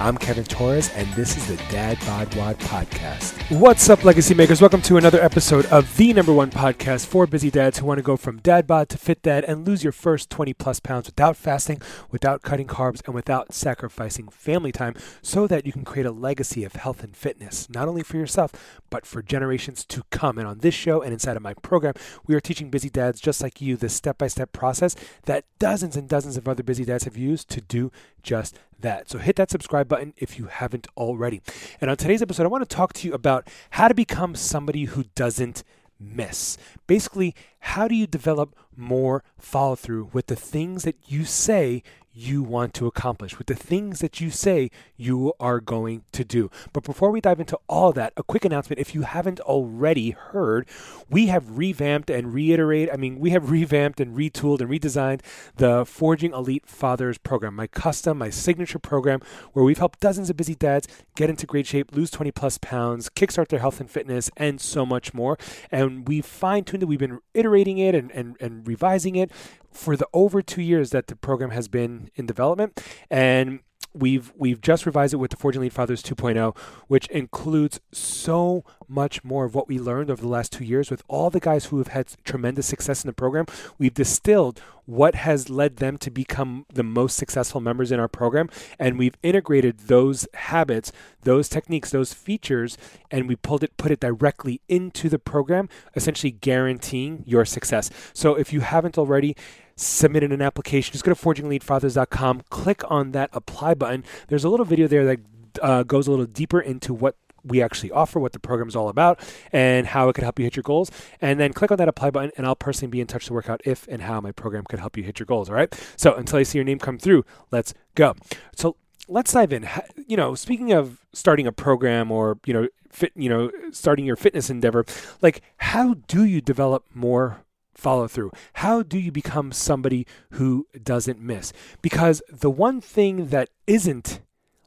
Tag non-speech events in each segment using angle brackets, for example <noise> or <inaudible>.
I'm Kevin Torres, and this is the Dad Bod Wad podcast. What's up, legacy makers? Welcome to another episode of the number one podcast for busy dads who want to go from dad bod to fit dad and lose your first 20 plus pounds without fasting, without cutting carbs, and without sacrificing family time so that you can create a legacy of health and fitness, not only for yourself, but for generations to come. And on this show and inside of my program, we are teaching busy dads just like you the step by step process that dozens and dozens of other busy dads have used to do just that. So hit that subscribe button if you haven't already. And on today's episode, I want to talk to you about how to become somebody who doesn't miss. Basically, how do you develop more follow through with the things that you say you want to accomplish, with the things that you say you are going to do. But before we dive into all that, a quick announcement if you haven't already heard, we have revamped and reiterated, I mean, we have <laughs> revamped and retooled and redesigned the Forging Elite Fathers program, my custom, my signature program, where we've helped dozens of busy dads get into great shape, lose 20 plus pounds, kickstart their health and fitness, and so much more. And we've fine tuned it, we've been iterating it and, and, and revising it for the over two years that the program has been in development. And we've we've just revised it with the Forging Elite Fathers 2.0, which includes so much more of what we learned over the last two years with all the guys who have had tremendous success in the program. We've distilled what has led them to become the most successful members in our program, and we've integrated those habits, those techniques, those features, and we pulled it, put it directly into the program, essentially guaranteeing your success. So if you haven't already, submitted an application, just go to forgingelitefathers.com, click on that apply button. There's a little video there that uh, goes a little deeper into what we actually offer, what the program is all about, and how it could help you hit your goals. And then click on that apply button, and I'll personally be in touch to work out if and how my program could help you hit your goals. All right. So until I see your name come through, let's go. So let's dive in. You know, speaking of starting a program or you know, fit, you know, starting your fitness endeavor, like how do you develop more follow through? How do you become somebody who doesn't miss? Because the one thing that isn't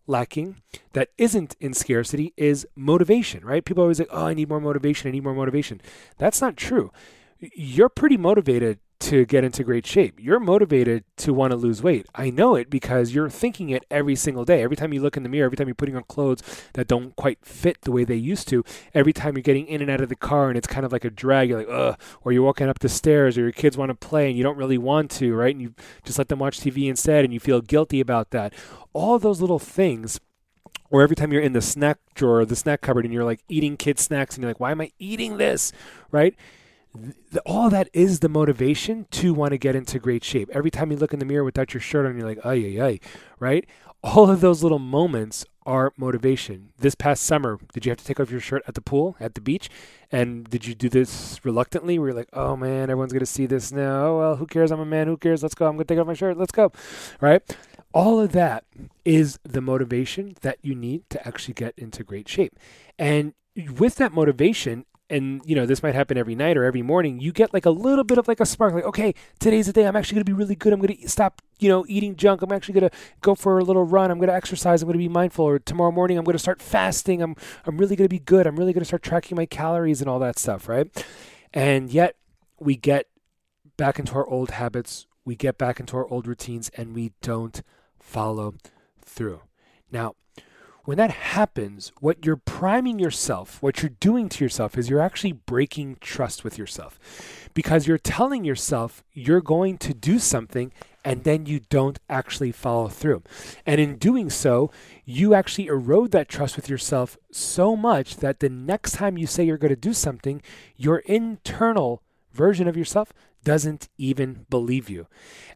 lacking, that isn't in scarcity, is motivation, right? People always like, oh, I need more motivation, I need more motivation. That's not true. You're pretty motivated to get into great shape. You're motivated to want to lose weight. I know it because you're thinking it every single day. Every time you look in the mirror, every time you're putting on clothes that don't quite fit the way they used to, every time you're getting in and out of the car and it's kind of like a drag, you're like, ugh, or you're walking up the stairs or your kids want to play and you don't really want to, right? And you just let them watch TV instead and you feel guilty about that. All those little things or every time you're in the snack drawer, the snack cupboard, and you're like eating kids' snacks, and you're like, why am I eating this? Right? All that is the motivation to want to get into great shape. Every time you look in the mirror without your shirt on, you're like, ay, ay, ay, right? All of those little moments are motivation. This past summer, did you have to take off your shirt at the pool, at the beach? And did you do this reluctantly? Where you're like, oh man, everyone's going to see this now. Oh, well, who cares? I'm a man. Who cares? Let's go. I'm going to take off my shirt. Let's go. Right? All of that is the motivation that you need to actually get into great shape. And with that motivation, and you know this might happen every night or every morning you get like a little bit of like a spark like okay today's the day. I'm actually going to be really good. I'm going to stop you know eating junk. I'm actually going to go for a little run. I'm going to exercise. I'm going to be mindful. Or tomorrow morning i'm going to start fasting. I'm i'm really going to be good. I'm really going to start tracking my calories and all that stuff right? And yet we get back into our old habits we get back into our old routines and we don't follow through. Now when that happens, what you're priming yourself, what you're doing to yourself is you're actually breaking trust with yourself because you're telling yourself you're going to do something and then you don't actually follow through. And in doing so, you actually erode that trust with yourself so much that the next time you say you're going to do something, your internal version of yourself doesn't even believe you.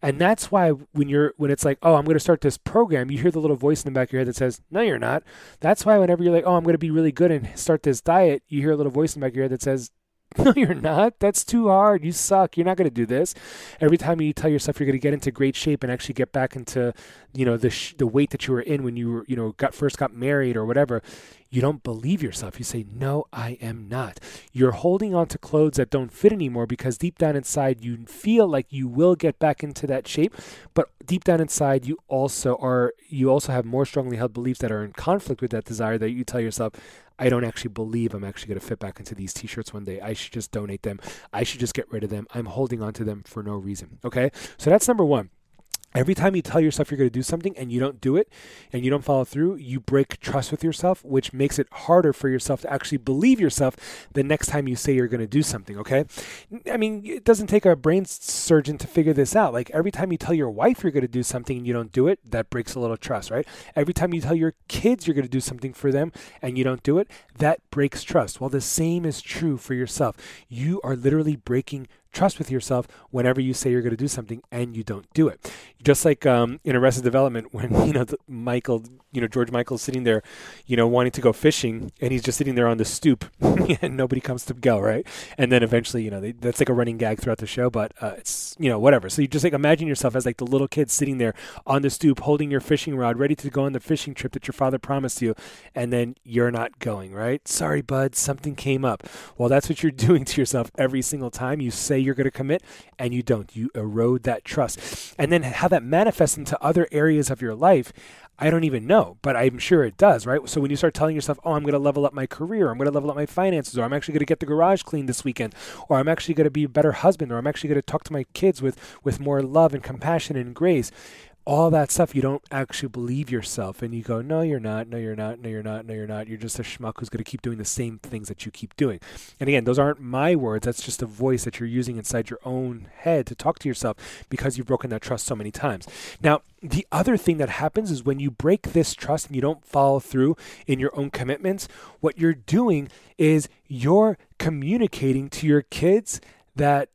And that's why when you're when it's like, "Oh, I'm going to start this program," you hear the little voice in the back of your head that says, "No, you're not." That's why whenever you're like, "Oh, I'm going to be really good and start this diet," you hear a little voice in the back of your head that says, <laughs> No, you're not. That's too hard. You suck. You're not going to do this. Every time you tell yourself you're going to get into great shape and actually get back into, you know, the sh- the weight that you were in when you were, you know, got first got married or whatever, you don't believe yourself. You say, "No, I am not." You're holding on to clothes that don't fit anymore because deep down inside you feel like you will get back into that shape, but deep down inside you also are you also have more strongly held beliefs that are in conflict with that desire that you tell yourself, I don't actually believe I'm actually going to fit back into these t-shirts one day. I should just donate them. I should just get rid of them. I'm holding on to them for no reason. Okay? So that's number 1. Every time you tell yourself you're going to do something and you don't do it and you don't follow through, you break trust with yourself, which makes it harder for yourself to actually believe yourself the next time you say you're going to do something, okay? I mean, it doesn't take a brain surgeon to figure this out. Like every time you tell your wife you're going to do something and you don't do it, that breaks a little trust, right? Every time you tell your kids you're going to do something for them and you don't do it, that breaks trust. Well, the same is true for yourself. You are literally breaking trust with yourself whenever you say you're going to do something and you don't do it. Just like um, in Arrested Development, <laughs> when you know Michael, you know George Michael's sitting there, you know wanting to go fishing, and he's just sitting there on the stoop, <laughs> and nobody comes to go, right? And then eventually, you know, they, that's like a running gag throughout the show, but uh, it's you know whatever. So you just like imagine yourself as like the little kid sitting there on the stoop, holding your fishing rod, ready to go on the fishing trip that your father promised you, and then you're not going, right? Sorry, bud, something came up. Well, that's what you're <laughs> doing to yourself every single time you say you're going to commit and you don't. You erode that trust. And then how that manifests into other areas of your life, I don't even know, but I'm sure it does, right? So when you start telling yourself, oh, I'm going to level up my career, I'm going to level up my finances, or I'm actually going to get the garage cleaned this weekend, or I'm actually going to be a better husband, or I'm actually going to talk to my kids with, with more love and compassion and grace all that stuff you don't actually believe yourself and you go no you're not. No you're not. No you're not. No you're not. You're just a schmuck who's going to keep doing the same things that you keep doing. And again those aren't my words. That's just a voice that you're using inside your own head to talk to yourself because you've broken that trust so many times. Now the other thing that happens is when you break this trust and you don't follow through in your own commitments what you're doing is you're communicating to your kids that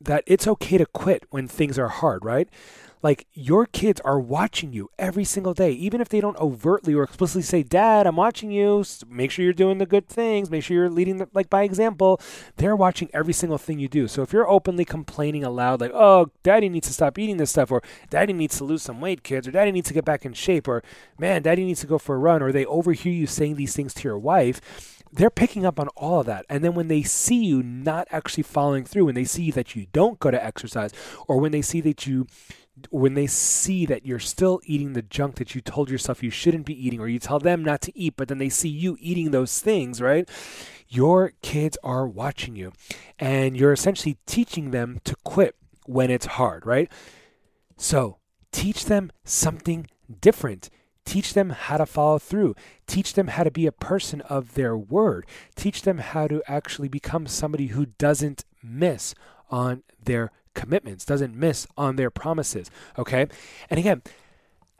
that it's okay to quit when things are hard right like your kids are watching you every single day, even if they don't overtly or explicitly say, "Dad, I'm watching you. Make sure you're doing the good things. Make sure you're leading the, like by example." They're watching every single thing you do. So if you're openly complaining aloud, like, "Oh, Daddy needs to stop eating this stuff," or "Daddy needs to lose some weight, kids," or "Daddy needs to get back in shape," or "Man, Daddy needs to go for a run," or they overhear you saying these things to your wife they're picking up on all of that. And then when they see you not actually following through, when they see that you don't go to exercise, or when they see that you when they see that you're still eating the junk that you told yourself you shouldn't be eating, or you tell them not to eat, but then they see you eating those things, right? Your kids are watching you, and you're essentially teaching them to quit when it's hard, right? So teach them something different. Teach them how to follow through. Teach them how to be a person of their word. Teach them how to actually become somebody who doesn't miss on their commitments, doesn't miss on their promises. Okay. And again,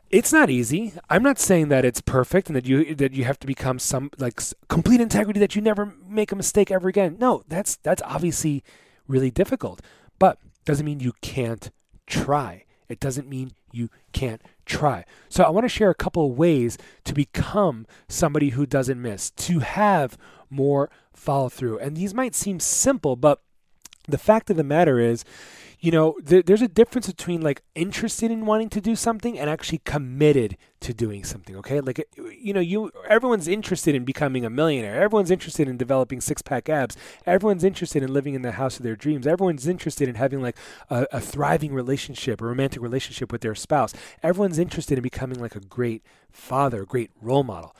it's not easy. I'm not saying that it's perfect and that you that you have to become some like complete integrity that you never make a mistake ever again. No, that's that's obviously really difficult. But doesn't mean you can't try. It doesn't mean you can't try. So I want to share a couple of ways to become somebody who doesn't miss, to have more follow through. And these might seem simple, but the fact of the matter is, you know, th- there's a difference between like interested in wanting to do something and actually committed to doing something. Okay, like you know, you everyone's interested in becoming a millionaire. Everyone's interested in developing six pack abs. Everyone's interested in living in the house of their dreams. Everyone's interested in having like a, a thriving relationship, a romantic relationship with their spouse. Everyone's interested in becoming like a great father, a great role model.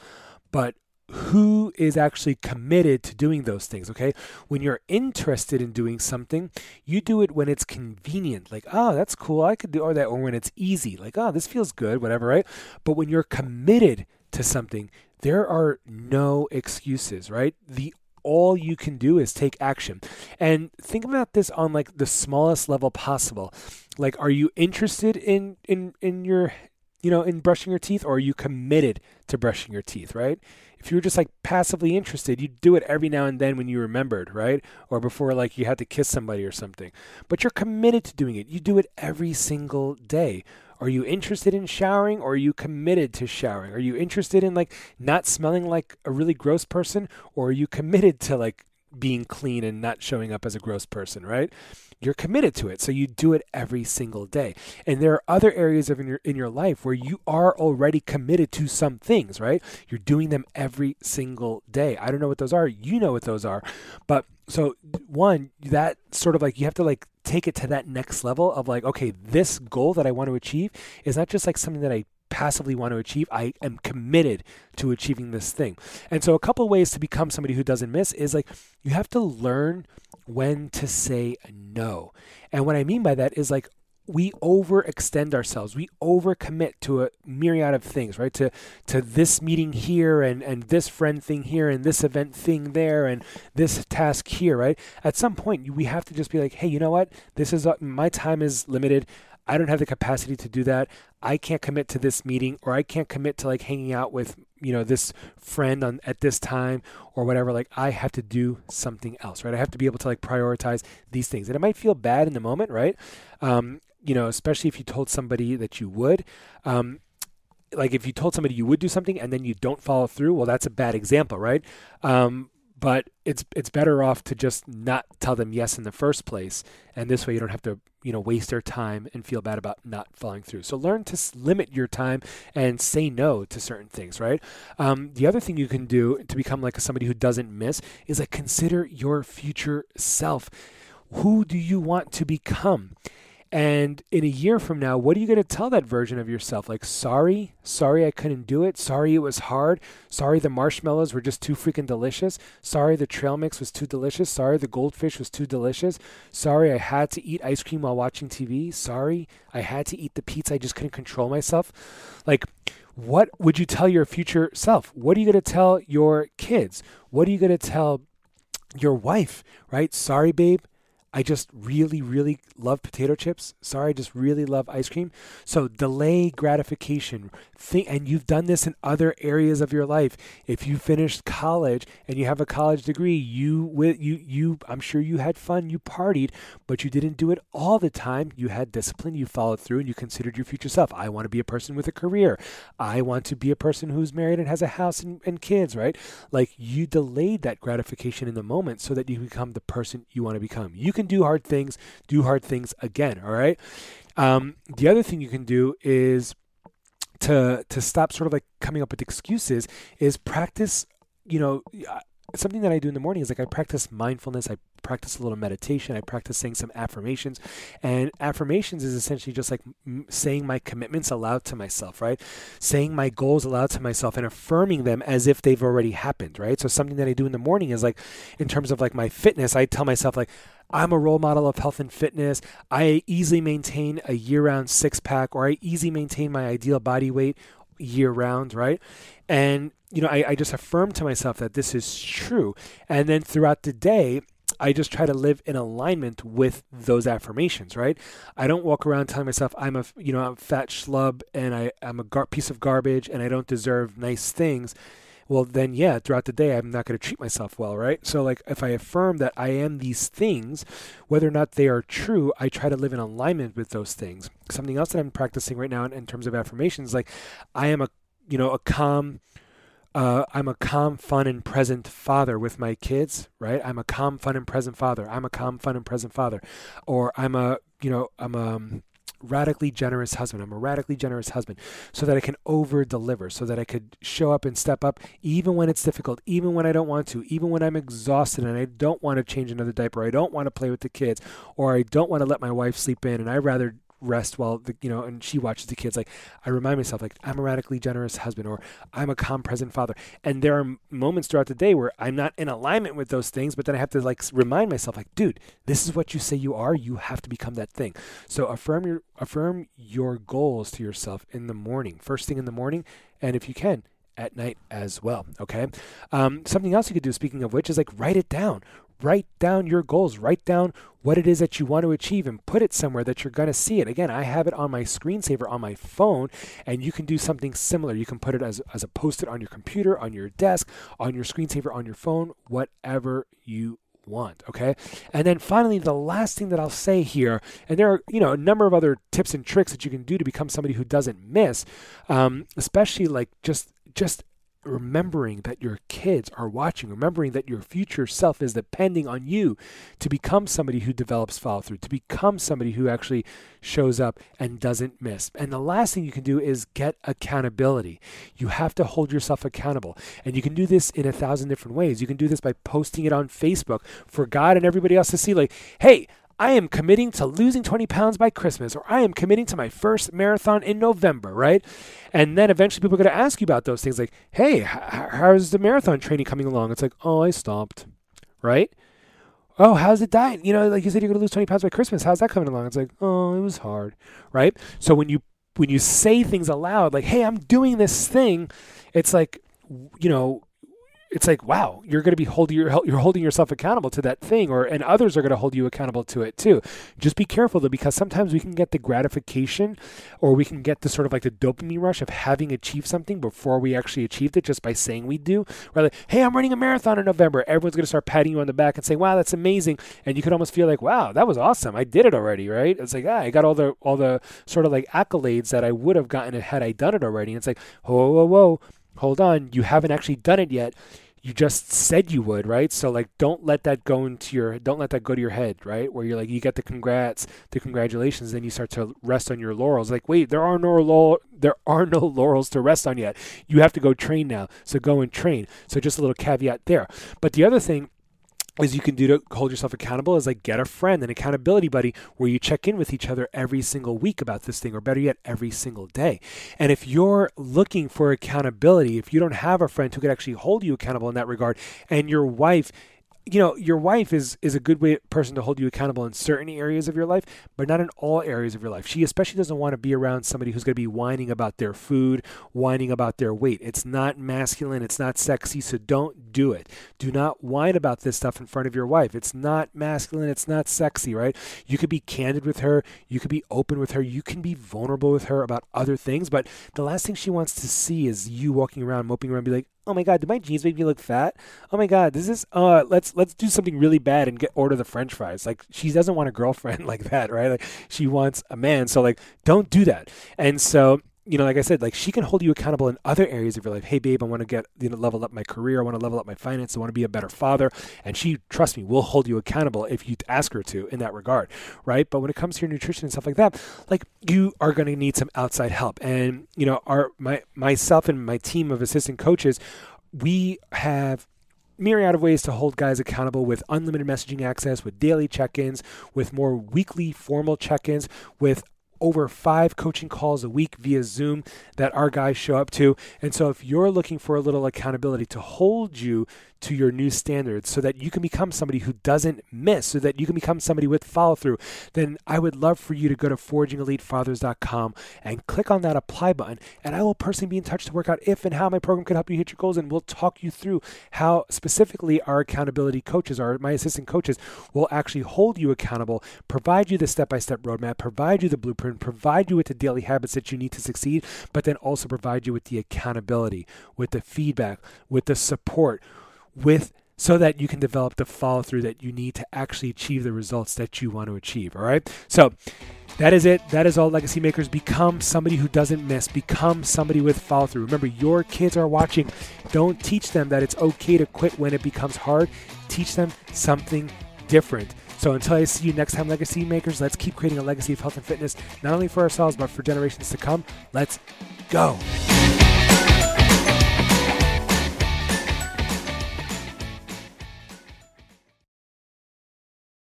But who is actually committed to doing those things, okay? When you're interested in doing something, you do it when it's convenient, like, oh, that's cool, I could do that, or when it's easy, like, oh, this feels good, whatever, right? But when you're committed to something, there are no excuses, right? The all you can do is take action. And think about this on like the smallest level possible. Like are you interested in in in your you know, in brushing your teeth or are you committed to brushing your teeth, right? if you were just like passively interested, you'd do it every now and then when you remembered, right? Or before like you had to kiss somebody or something. But you're committed to doing it. You do it every single day. Are you interested in showering or are you committed to showering? Are you interested in like not smelling like a really gross person or are you committed to like being clean and not showing up as a gross person, right? You're committed to it. So you do it every single day. And there are other areas of in your in your life where you are already committed to some things, right? You're doing them every single day. I don't know what those are. You know what those are. But so one, that sort of like you have to like take it to that next level of like, okay, this goal that I want to achieve is not just like something that I passively want to achieve. I am committed to achieving this thing. And so, a couple ways to become somebody who doesn't miss is like you have to learn when to say no. And what I mean by that is like, we overextend ourselves. We overcommit to a myriad of things, right? To to this meeting here and and this friend thing here and this event thing there and this task here, right? At some point, we have to just be like, hey, you know what? This is uh, my time is limited. I don't have the capacity to do that. I can't commit to this meeting or I can't commit to like hanging out with, you know, this friend on at this time or whatever. Like I have to do something else, right? I have to be able to like prioritize these things. And it might feel bad in the moment, right? Um, you know, especially if you told somebody that you would. Um, like if you told somebody you would do something and then you don't follow through, well, that's a bad example, right? Um, but it's it's better off to just not tell them yes in the first place. And this way you don't have to you know waste their time and feel bad about not following through. So learn to limit your time and say no to certain things right? Um, the other thing you can do to become like somebody who doesn't miss is like consider your future self. Who do you want to become and in a year from now, what are you going to tell that version of yourself? Like, sorry, sorry I couldn't do it. Sorry it was hard. Sorry the marshmallows were just too freaking delicious. Sorry the trail mix was too delicious. Sorry the goldfish was too delicious. Sorry I had to eat ice cream while watching TV. Sorry I had to eat the pizza. I just couldn't control myself. Like, what would you tell your future self? What are you going to tell your kids? What are you going to tell your wife, right? Sorry, babe. I just really, really love potato chips. Sorry, I just really love ice cream. So delay gratification. Think, and you've done this in other areas of your life. If you finished college and you have a college degree, you you you I'm sure you had fun, you partied, but you didn't do it all the time. You had discipline, you followed through, and you considered your future self. I want to be a person with a career. I want to be a person who's married and has a house and, and kids. Right? Like you delayed that gratification in the moment so that you become the person you want to become. You can do hard things, do hard things again. All right. Um, the other thing you can do is to to stop sort of like coming up with excuses is practice. You know, something that I do in the morning is like I practice mindfulness. I practice a little meditation. I practice saying some affirmations. And affirmations is essentially just like saying my commitments aloud to myself, right? Saying my goals aloud to myself and affirming them as if they've already happened, right? So something that I do in the morning is like in terms of like my fitness, I tell myself like I'm a role model of health and fitness. I easily maintain a year round six pack or I easily maintain my ideal body weight year round, right? And you know, I, I just affirm to myself that this is true. And then throughout the day, I just try to live in alignment with those affirmations, right? I don't walk around telling myself I'm a, you know, I'm a fat schlub and I, I'm a gar- piece of garbage and I don't deserve nice things. Well, then, yeah, throughout the day, I'm not going to treat myself well, right? So, like, if I affirm that I am these things, whether or not they are true, I try to live in alignment with those things. Something else that I'm practicing right now in, in terms of affirmations, like, I am a, you know, a calm, uh, I'm a calm, fun, and present father with my kids, right? I'm a calm, fun, and present father. I'm a calm, fun, and present father. Or I'm a, you know, I'm a um, radically generous husband. I'm a radically generous husband so that I can over deliver, so that I could show up and step up even when it's difficult, even when I don't want to, even when I'm exhausted and I don't want to change another diaper, I don't want to play with the kids, or I don't want to let my wife sleep in and I rather rest while the you know and she watches the kids like i remind myself like i'm a radically generous husband or i'm a calm present father and there are moments throughout the day where i'm not in alignment with those things but then i have to like remind myself like dude this is what you say you are you have to become that thing so affirm your affirm your goals to yourself in the morning first thing in the morning and if you can at night as well. Okay. Um, something else you could do, speaking of which, is like write it down write down your goals, write down what it is that you want to achieve and put it somewhere that you're going to see it. Again, I have it on my screensaver on my phone, and you can do something similar. You can put it as, as a post it on your computer, on your desk, on your screensaver, on your phone, whatever you want okay and then finally the last thing that i'll say here and there are you know a number of other tips and tricks that you can do to become somebody who doesn't miss um, especially like just just remembering that your kids are watching, remembering that your future self is depending on you to become somebody who develops follow through, to become somebody who actually shows up and doesn't miss. And the last thing you can do is get accountability. You have to hold yourself accountable. And you can do this in a thousand different ways. You can do this by posting it on Facebook for God and everybody else to see, like, hey, I am committing to losing 20 pounds by Christmas, or I am committing to my first marathon in November, right? And then eventually people are going to ask you about those things like, hey, how's the marathon training coming along? It's like, oh, I stopped, right? Oh, how's the diet? You know, like you said, you're going to lose 20 pounds by Christmas. How's that coming along? It's like, oh, it was hard, right? So when you when you say things aloud, like, hey, I'm doing this thing, it's like, you know, it's like wow you're going to be holding your, you're holding yourself accountable to that thing or and others are going to hold you accountable to it too. Just be careful though because sometimes we can get the gratification or we can get the sort of like the dopamine rush of having achieved something before we actually achieved it just by saying we do. Rather, like hey i'm running a marathon in november. Everyone's going to start patting you on the back and saying wow that's amazing. And you could almost feel like wow that was awesome. I did it already right? It's like ah, i got all the all the sort of like accolades that i would have gotten had i done it already. And it's like whoa whoa whoa hold on, you haven't actually done it yet. You just said you would, right? So like don't let that go into your don't let that go to your head, right? Where you're like you get the congrats, the congratulations, then you start to rest on your laurels. Like, wait, there are no laurel there are no <laughs> laurels to rest on yet. You have to go train now. So go and train. So just a little caveat there. But the other thing is you can do to hold yourself accountable is like get a friend, an accountability buddy, where you check in with each other every single week about this thing, or better yet, every single day. And if you're looking for accountability, if you don't have a friend who could actually hold you accountable in that regard, and your wife you know, your wife is is a good way, person to hold you accountable in certain areas of your life, but not in all areas of your life. She especially doesn't want to be around somebody who's going to be whining about their food, whining about their weight. It's not masculine, it's not sexy, so don't do it. Do not whine about this stuff in front of your wife. It's not masculine, it's not sexy, right? You could be candid with her, you could be open with her, you can be vulnerable with her about other things, but the last thing she wants to see is you walking around moping around be like, oh my god, do my jeans make me look fat? Oh my god, this is uh let's let's do something really bad and get order the french fries. Like she doesn't want a girlfriend <laughs> like that, right? Like she wants a man. So like don't do that. And so you know, like I said, like she can hold you accountable in other areas of your life. Hey, babe, I want to get you know level up my career. I want to level up my finance. I want to be a better father. And she, trust me, will hold you accountable if you ask her to in that regard, right? But when it comes to your nutrition and stuff like that, like you are going to need some outside help. And you know, our my myself and my team of assistant coaches, we have myriad of ways to hold guys accountable with unlimited messaging access, with daily check ins, with more weekly formal check ins, with over five coaching calls a week via Zoom that our guys show up to. And so, if you're looking for a little accountability to hold you to your new standards so that you can become somebody who doesn't miss, so that you can become somebody with follow through, then I would love for you to go to forgingelitefathers.com and click on that apply button. And I will personally be in touch to work out if and how my program can help you hit your goals. And we'll talk you through how specifically our accountability coaches, our my assistant coaches, will actually hold you accountable, provide you the step by step roadmap, provide you the blueprint provide you with the daily habits that you need to succeed, but then also provide you with the accountability, with the feedback, with the support, with so that you can develop the follow through that you need to actually achieve the results that you want to achieve. All right. So that is it. That is all legacy makers. Become somebody who doesn't miss. Become somebody with follow through. Remember, your kids are watching. Don't teach them that it's okay to quit when it becomes hard. Teach them something different. So until I see you next time, legacy makers, let's keep creating a legacy of health and fitness, not only for ourselves, but for generations to come. Let's go.